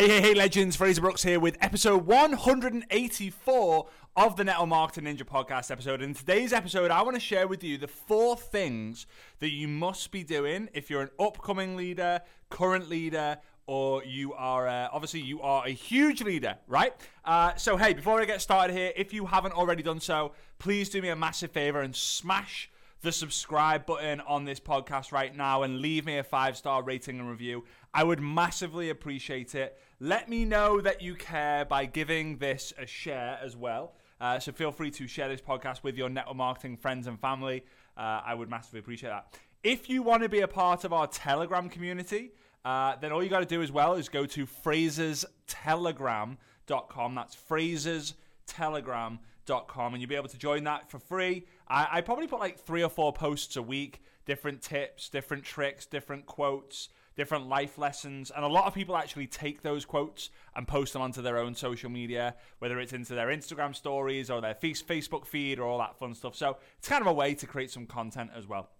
Hey, hey, hey, legends. Fraser Brooks here with episode 184 of the Network Marketing Ninja podcast episode. In today's episode, I want to share with you the four things that you must be doing if you're an upcoming leader, current leader, or you are uh, obviously you are a huge leader, right? Uh, so hey, before I get started here, if you haven't already done so, please do me a massive favor and smash the subscribe button on this podcast right now and leave me a five star rating and review. I would massively appreciate it. Let me know that you care by giving this a share as well. Uh, so feel free to share this podcast with your network marketing friends and family. Uh, I would massively appreciate that. If you want to be a part of our Telegram community, uh, then all you got to do as well is go to fraserstelegram.com. That's fraserstelegram.com, and you'll be able to join that for free. I, I probably put like three or four posts a week, different tips, different tricks, different quotes, different life lessons. And a lot of people actually take those quotes and post them onto their own social media, whether it's into their Instagram stories or their Facebook feed or all that fun stuff. So it's kind of a way to create some content as well.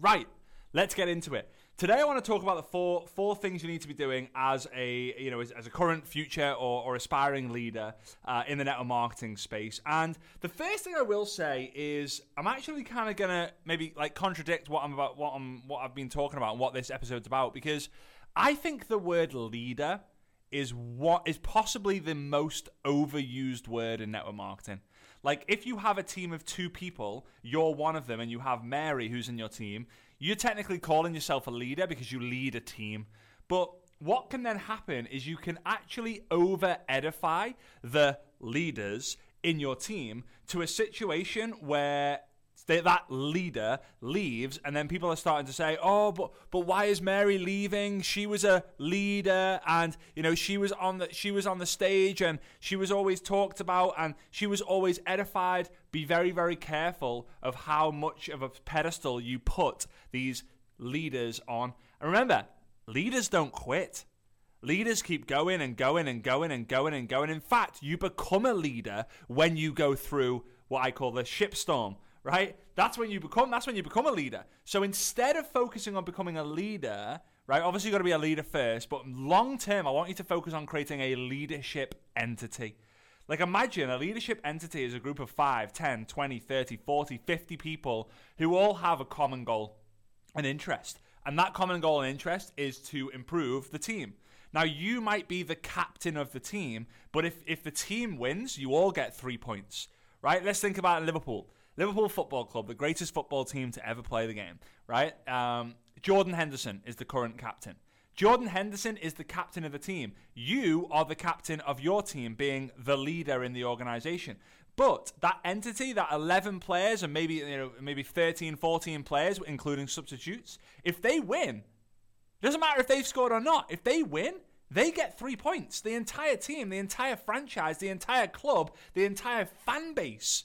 Right, let's get into it. Today, I want to talk about the four four things you need to be doing as a you know as, as a current, future, or, or aspiring leader uh, in the network marketing space. And the first thing I will say is I'm actually kind of gonna maybe like contradict what I'm about, what I'm what I've been talking about, and what this episode's about, because I think the word leader is what is possibly the most overused word in network marketing. Like if you have a team of two people, you're one of them, and you have Mary who's in your team you're technically calling yourself a leader because you lead a team. But what can then happen is you can actually over edify the leaders in your team to a situation where that leader leaves and then people are starting to say oh but but why is mary leaving? She was a leader and you know she was on the she was on the stage and she was always talked about and she was always edified. Be very very careful of how much of a pedestal you put these leaders on. And remember leaders don't quit. Leaders keep going and going and going and going and going. In fact, you become a leader when you go through what I call the shipstorm right? That's when you become that's when you become a leader. So instead of focusing on becoming a leader, right? Obviously, you've got to be a leader first, but long term, I want you to focus on creating a leadership entity. Like, imagine a leadership entity is a group of 5, 10, 20, 30, 40, 50 people who all have a common goal and interest. And that common goal and interest is to improve the team. Now, you might be the captain of the team, but if, if the team wins, you all get three points, right? Let's think about Liverpool. Liverpool Football Club, the greatest football team to ever play the game, right? Um, Jordan Henderson is the current captain. Jordan Henderson is the captain of the team. You are the captain of your team, being the leader in the organization. But that entity, that 11 players and maybe you know maybe 13, 14 players, including substitutes, if they win, doesn't matter if they've scored or not. If they win, they get three points. The entire team, the entire franchise, the entire club, the entire fan base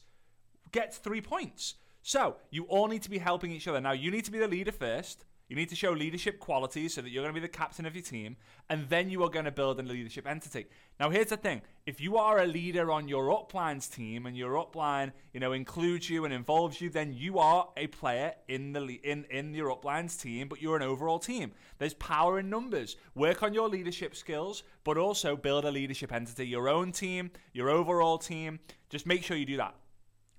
gets three points. So you all need to be helping each other. Now, you need to be the leader first. You need to show leadership qualities so that you're going to be the captain of your team, and then you are going to build a leadership entity. Now, here's the thing: if you are a leader on your uplines team, and your upline, you know, includes you and involves you, then you are a player in the in in your uplines team, but you're an overall team. There's power in numbers. Work on your leadership skills, but also build a leadership entity, your own team, your overall team. Just make sure you do that.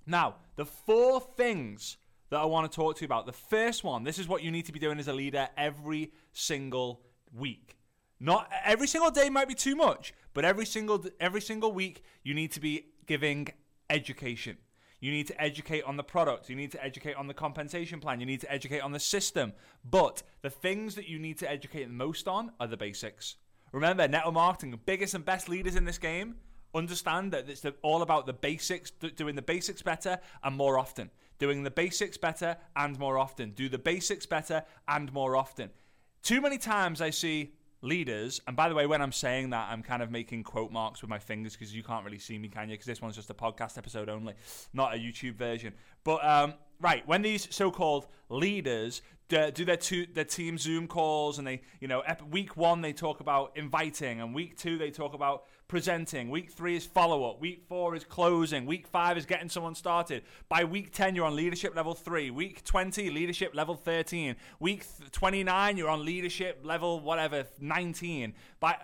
Now, the four things that I want to talk to you about. The first one, this is what you need to be doing as a leader every single week. Not every single day might be too much, but every single every single week you need to be giving education. You need to educate on the product. You need to educate on the compensation plan. You need to educate on the system. But the things that you need to educate the most on are the basics. Remember, network marketing, biggest and best leaders in this game understand that it's all about the basics, doing the basics better and more often. Doing the basics better and more often. Do the basics better and more often. Too many times I see leaders, and by the way, when I'm saying that, I'm kind of making quote marks with my fingers because you can't really see me, can you? Because this one's just a podcast episode only, not a YouTube version. But um, right, when these so-called leaders do their two their team Zoom calls, and they, you know, week one they talk about inviting, and week two they talk about presenting. Week three is follow up. Week four is closing. Week five is getting someone started. By week ten, you're on leadership level three. Week twenty, leadership level thirteen. Week twenty nine, you're on leadership level whatever nineteen. By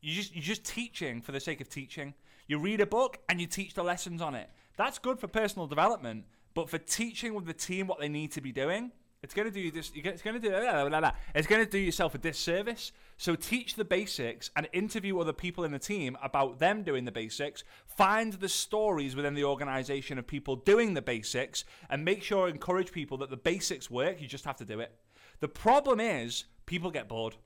you just you're just teaching for the sake of teaching. You read a book and you teach the lessons on it. That's good for personal development, but for teaching with the team what they need to be doing, it's going to do you this. It's going to do. Blah, blah, blah, it's going to do yourself a disservice. So teach the basics and interview other people in the team about them doing the basics. Find the stories within the organization of people doing the basics, and make sure encourage people that the basics work. You just have to do it. The problem is people get bored.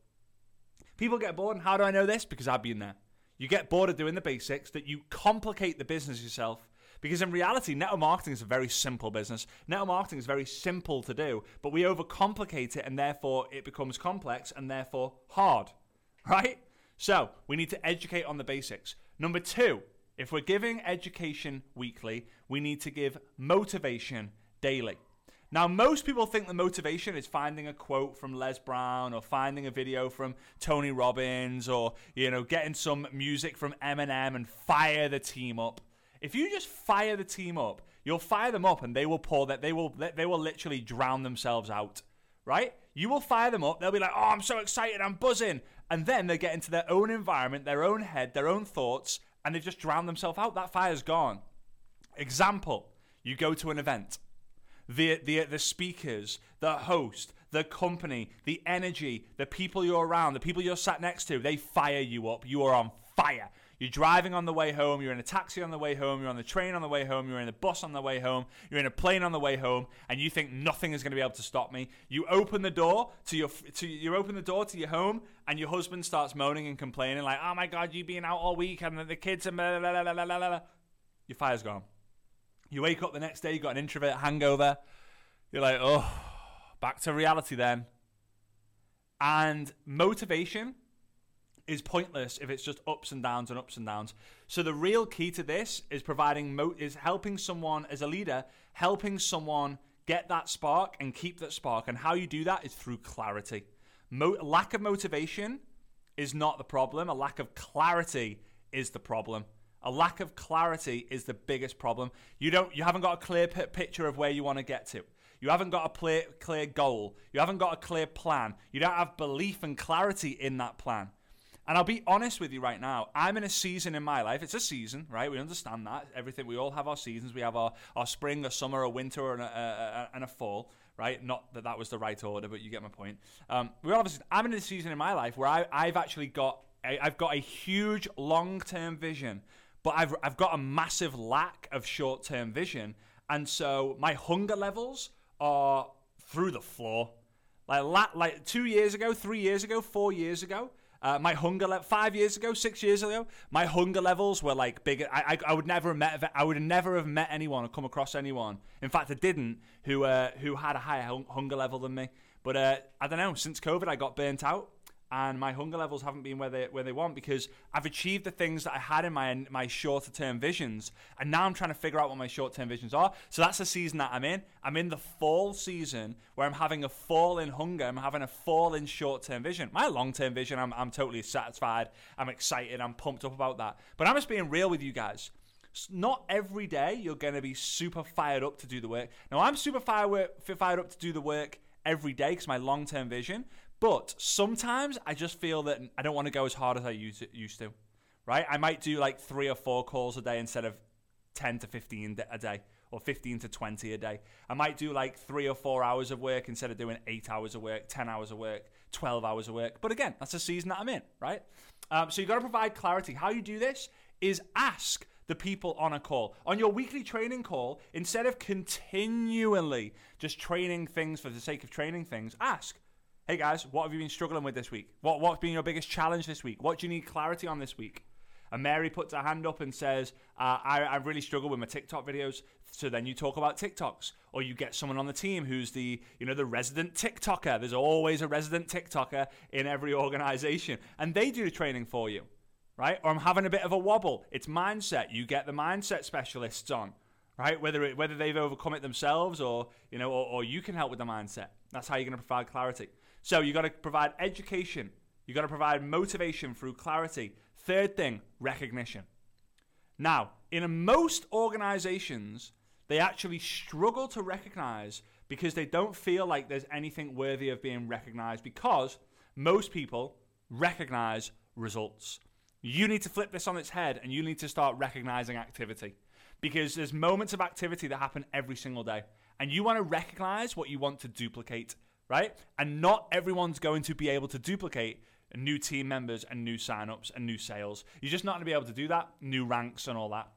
People get bored, and how do I know this? Because I've been there. You get bored of doing the basics, that you complicate the business yourself. Because in reality, network marketing is a very simple business. Network marketing is very simple to do, but we overcomplicate it and therefore it becomes complex and therefore hard, right? So we need to educate on the basics. Number two, if we're giving education weekly, we need to give motivation daily. Now, most people think the motivation is finding a quote from Les Brown or finding a video from Tony Robbins or, you know, getting some music from Eminem and fire the team up. If you just fire the team up, you'll fire them up and they will pour that they will they will literally drown themselves out, right? You will fire them up, they'll be like, "Oh, I'm so excited, I'm buzzing." And then they get into their own environment, their own head, their own thoughts, and they've just drowned themselves out. That fire's gone. Example, you go to an event the, the, the speakers, the host, the company, the energy, the people you're around, the people you're sat next to, they fire you up. You are on fire. You're driving on the way home, you're in a taxi on the way home, you're on the train on the way home, you're in a bus on the way home, you're in a plane on the way home, and you think nothing is going to be able to stop me. You open the door to your to you open the door to your home, and your husband starts moaning and complaining like, "Oh my god, you been out all week and the kids are blah, blah, blah, blah, blah, blah. Your fire's gone. You wake up the next day, you got an introvert hangover. You're like, oh, back to reality then. And motivation is pointless if it's just ups and downs and ups and downs. So the real key to this is providing mo- is helping someone as a leader, helping someone get that spark and keep that spark. And how you do that is through clarity. Mo- lack of motivation is not the problem. A lack of clarity is the problem. A lack of clarity is the biggest problem. You don't you haven't got a clear p- picture of where you want to get to. You haven't got a clear, clear goal. You haven't got a clear plan. You don't have belief and clarity in that plan. And I'll be honest with you right now. I'm in a season in my life. It's a season, right? We understand that. Everything. We all have our seasons. We have our, our spring, a summer, a winter, and a, a, a, and a fall, right? Not that that was the right order, but you get my point. Um, we have. I'm in a season in my life where I, I've actually got I've got a huge long term vision but I've I've got a massive lack of short term vision, and so my hunger levels are through the floor. Like like two years ago, three years ago, four years ago. Uh, my hunger level five years ago, six years ago, my hunger levels were like bigger. I, I, I would never have met. I would never have met anyone or come across anyone. In fact, I didn't who uh, who had a higher hunger level than me. But uh, I don't know. Since COVID, I got burnt out and my hunger levels haven't been where they where they want because I've achieved the things that I had in my my shorter term visions, and now I'm trying to figure out what my short term visions are. So that's the season that I'm in. I'm in the fall season where I'm having a fall in hunger. I'm having a fall in short term vision. My long term vision, I'm I'm totally satisfied. I'm excited. I'm pumped up about that. But I'm just being real with you guys. Not every day you're going to be super fired up to do the work. Now I'm super fired fired up to do the work every day because my long term vision. But sometimes I just feel that I don't want to go as hard as I used to. Right? I might do like three or four calls a day instead of 10 to 15 a day or 15 to 20 a day. I might do like three or four hours of work instead of doing eight hours of work, 10 hours of work, 12 hours of work. But again, that's the season that I'm in, right? Um, so you've got to provide clarity. How you do this is ask the people on a call. On your weekly training call, instead of continually just training things for the sake of training things, ask, Hey guys, what have you been struggling with this week? What what's been your biggest challenge this week? What do you need clarity on this week? And Mary puts her hand up and says, uh, I, I really struggle with my TikTok videos. So then you talk about TikToks, or you get someone on the team who's the, you know, the resident TikToker. There's always a resident TikToker in every organization, and they do the training for you, right? Or I'm having a bit of a wobble. It's mindset. You get the mindset specialists on, right? Whether it, whether they've overcome it themselves, or you know, or, or you can help with the mindset. That's how you're going to provide clarity. So you got to provide education. You got to provide motivation through clarity. Third thing, recognition. Now, in most organizations, they actually struggle to recognize because they don't feel like there's anything worthy of being recognized because most people recognize results. You need to flip this on its head and you need to start recognizing activity because there's moments of activity that happen every single day. And you want to recognize what you want to duplicate, right? And not everyone's going to be able to duplicate new team members and new signups and new sales. You're just not going to be able to do that, new ranks and all that.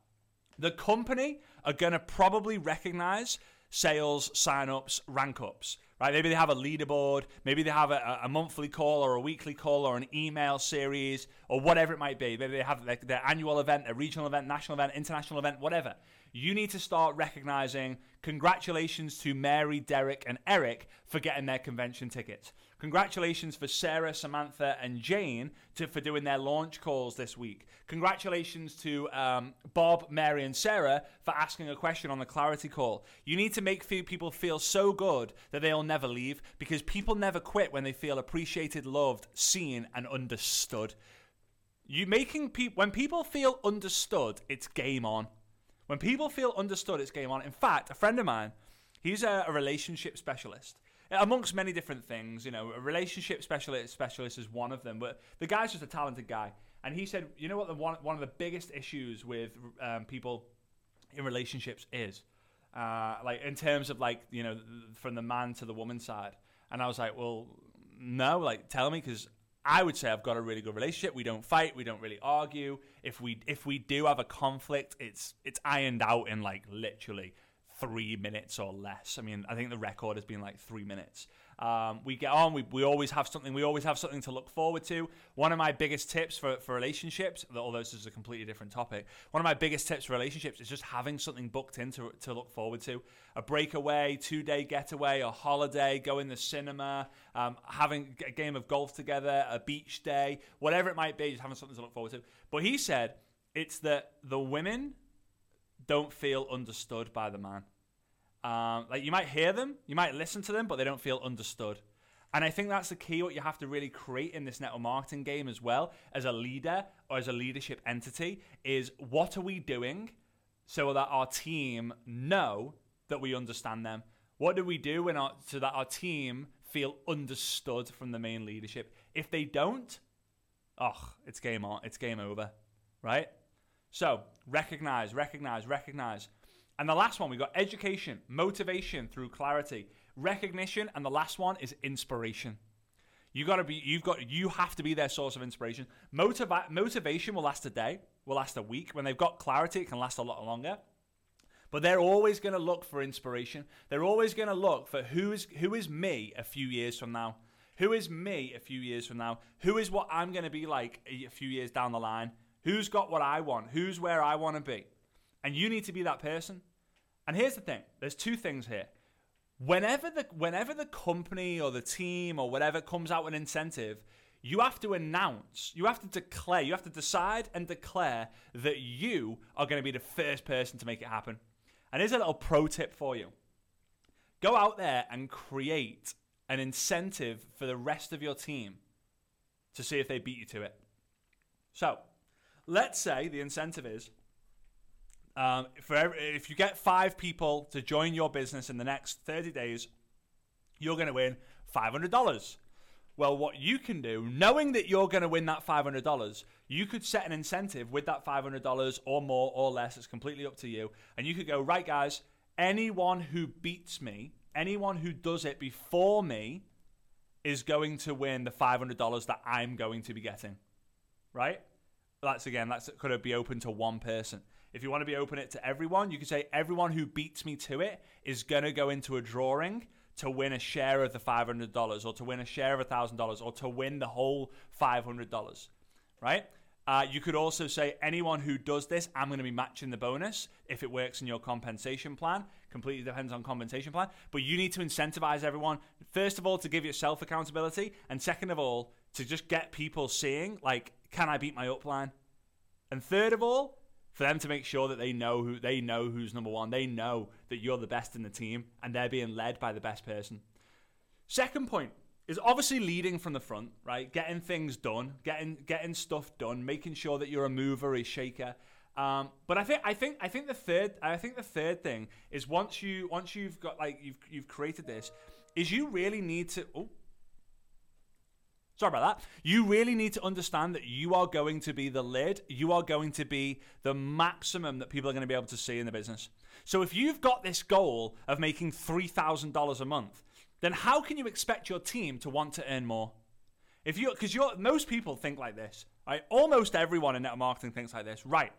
The company are going to probably recognize sales, signups, rank ups right? Maybe they have a leaderboard, maybe they have a, a, monthly call or a weekly call or an email series or whatever it might be. Maybe they have like their annual event, a regional event, national event, international event, whatever. You need to start recognizing congratulations to Mary, Derek, and Eric for getting their convention tickets. Congratulations for Sarah, Samantha, and Jane to, for doing their launch calls this week. Congratulations to um, Bob, Mary, and Sarah for asking a question on the Clarity call. You need to make people feel so good that they'll never leave because people never quit when they feel appreciated, loved, seen, and understood. You making people when people feel understood, it's game on. When people feel understood, it's game on. In fact, a friend of mine, he's a, a relationship specialist amongst many different things. You know, a relationship specialist specialist is one of them, but the guy's just a talented guy. And he said, you know what, the one one of the biggest issues with um, people in relationships is, uh, like in terms of like you know from the man to the woman side. And I was like, well, no, like tell me because I would say I've got a really good relationship. We don't fight. We don't really argue. If we if we do have a conflict, it's it's ironed out in like literally three minutes or less. I mean, I think the record has been like three minutes. Um, we get on. We, we always have something. We always have something to look forward to. One of my biggest tips for, for relationships, although this is a completely different topic, one of my biggest tips for relationships is just having something booked in to, to look forward to. A breakaway, two day getaway, a holiday, going the cinema, um, having a game of golf together, a beach day, whatever it might be, just having something to look forward to. But he said it's that the women don't feel understood by the man. Um, like you might hear them, you might listen to them, but they don't feel understood. And I think that's the key. What you have to really create in this network marketing game as well, as a leader or as a leadership entity, is what are we doing so that our team know that we understand them. What do we do our, so that our team feel understood from the main leadership? If they don't, oh, it's game on. It's game over, right? So recognize, recognize, recognize. And the last one, we got education, motivation through clarity, recognition, and the last one is inspiration. You gotta be, you've got, you have to be their source of inspiration. Motiva- motivation will last a day, will last a week. When they've got clarity, it can last a lot longer. But they're always going to look for inspiration. They're always going to look for who is who is me a few years from now. Who is me a few years from now? Who is what I'm going to be like a few years down the line? Who's got what I want? Who's where I want to be? And you need to be that person. And here's the thing there's two things here. Whenever the whenever the company or the team or whatever comes out with an incentive, you have to announce, you have to declare, you have to decide and declare that you are going to be the first person to make it happen. And here's a little pro tip for you. Go out there and create an incentive for the rest of your team to see if they beat you to it. So, let's say the incentive is um, for every, if you get five people to join your business in the next 30 days, you're going to win $500. Well, what you can do, knowing that you're going to win that $500, you could set an incentive with that $500 or more or less. It's completely up to you. And you could go, right, guys, anyone who beats me, anyone who does it before me, is going to win the $500 that I'm going to be getting. Right? That's again, that's could be open to one person. If you want to be open it to everyone, you can say everyone who beats me to it is going to go into a drawing to win a share of the $500 or to win a share of $1,000 or to win the whole $500, right? Uh, you could also say anyone who does this, I'm going to be matching the bonus if it works in your compensation plan. Completely depends on compensation plan. But you need to incentivize everyone, first of all, to give yourself accountability, and second of all, to just get people seeing, like, can I beat my upline? And third of all, for them to make sure that they know who they know who's number one. They know that you're the best in the team and they're being led by the best person. Second point is obviously leading from the front, right? Getting things done, getting getting stuff done, making sure that you're a mover, a shaker. Um, but I think I think I think the third I think the third thing is once you once you've got like you've you've created this, is you really need to. Oh, Sorry about that. You really need to understand that you are going to be the lid. You are going to be the maximum that people are going to be able to see in the business. So if you've got this goal of making $3,000 a month, then how can you expect your team to want to earn more? If you because you're most people think like this. Right? Almost everyone in network marketing thinks like this. Right.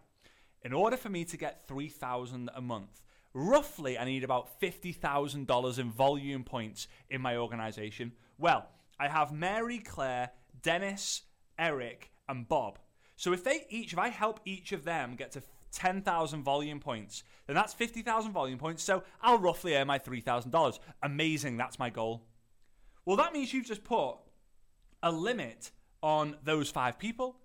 In order for me to get 3000 a month, roughly I need about $50,000 in volume points in my organization. Well, I have Mary Claire, Dennis, Eric, and Bob. So if they each, if I help each of them get to 10,000 volume points, then that's 50,000 volume points. So I'll roughly earn my $3,000. Amazing, that's my goal. Well, that means you've just put a limit on those five people.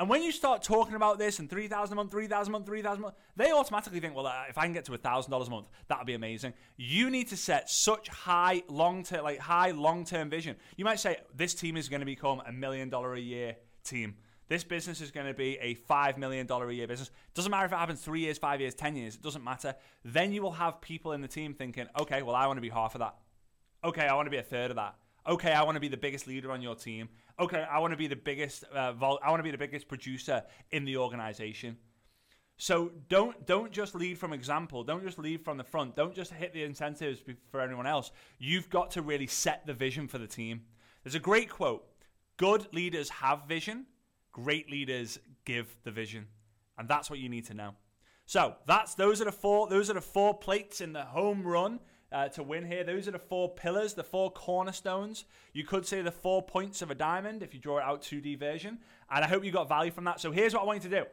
And when you start talking about this and 3,000 a month, 3,000 a month, 3,000 a month, they automatically think, well, uh, if I can get to $1,000 a month, that'd be amazing. You need to set such high long-term, like high long-term vision. You might say, this team is going to become a million dollar a year team. This business is going to be a $5 million a year business. Doesn't matter if it happens three years, five years, 10 years, it doesn't matter. Then you will have people in the team thinking, okay, well, I want to be half of that. Okay, I want to be a third of that. Okay, I want to be the biggest leader on your team. Okay, I want to be the biggest. Uh, vol- I want to be the biggest producer in the organization. So don't don't just lead from example. Don't just lead from the front. Don't just hit the incentives for anyone else. You've got to really set the vision for the team. There's a great quote: "Good leaders have vision. Great leaders give the vision." And that's what you need to know. So that's those are the four. Those are the four plates in the home run uh, to win here. Those are the four pillars, the four cornerstones. You could say the four points of a diamond if you draw it out 2D version. And I hope you got value from that. So here's what I want you to do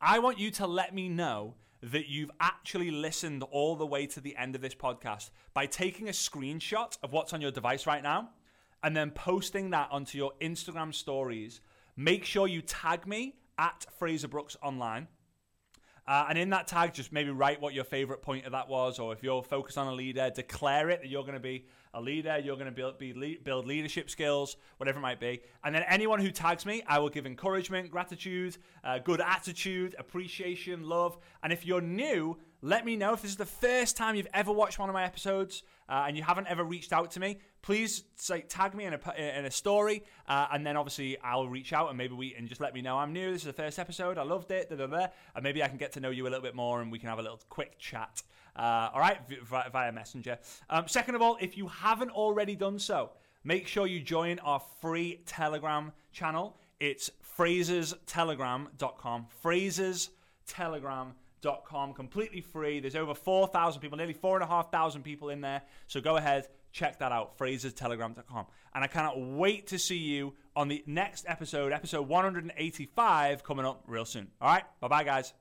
I want you to let me know that you've actually listened all the way to the end of this podcast by taking a screenshot of what's on your device right now and then posting that onto your Instagram stories. Make sure you tag me at Fraser Brooks Online. Uh, and in that tag, just maybe write what your favorite point of that was, or if you're focused on a leader, declare it that you're going to be a leader, you're going to build, be, build leadership skills, whatever it might be. And then anyone who tags me, I will give encouragement, gratitude, uh, good attitude, appreciation, love. And if you're new, let me know if this is the first time you've ever watched one of my episodes uh, and you haven't ever reached out to me please say tag me in a in a story, uh, and then obviously I'll reach out and maybe we and just let me know I'm new. This is the first episode. I loved it. Da, da, da, and maybe I can get to know you a little bit more, and we can have a little quick chat. Uh, all right, via, via Messenger. Um, second of all, if you haven't already done so, make sure you join our free Telegram channel. It's FrasersTelegram.com. FrasersTelegram.com completely free. There's over 4,000 people, nearly 4,500 people in there. So go ahead, check that out, fraserstelegram.com. And I cannot wait to see you on the next episode, episode 185, coming up real soon. All right, bye bye, guys.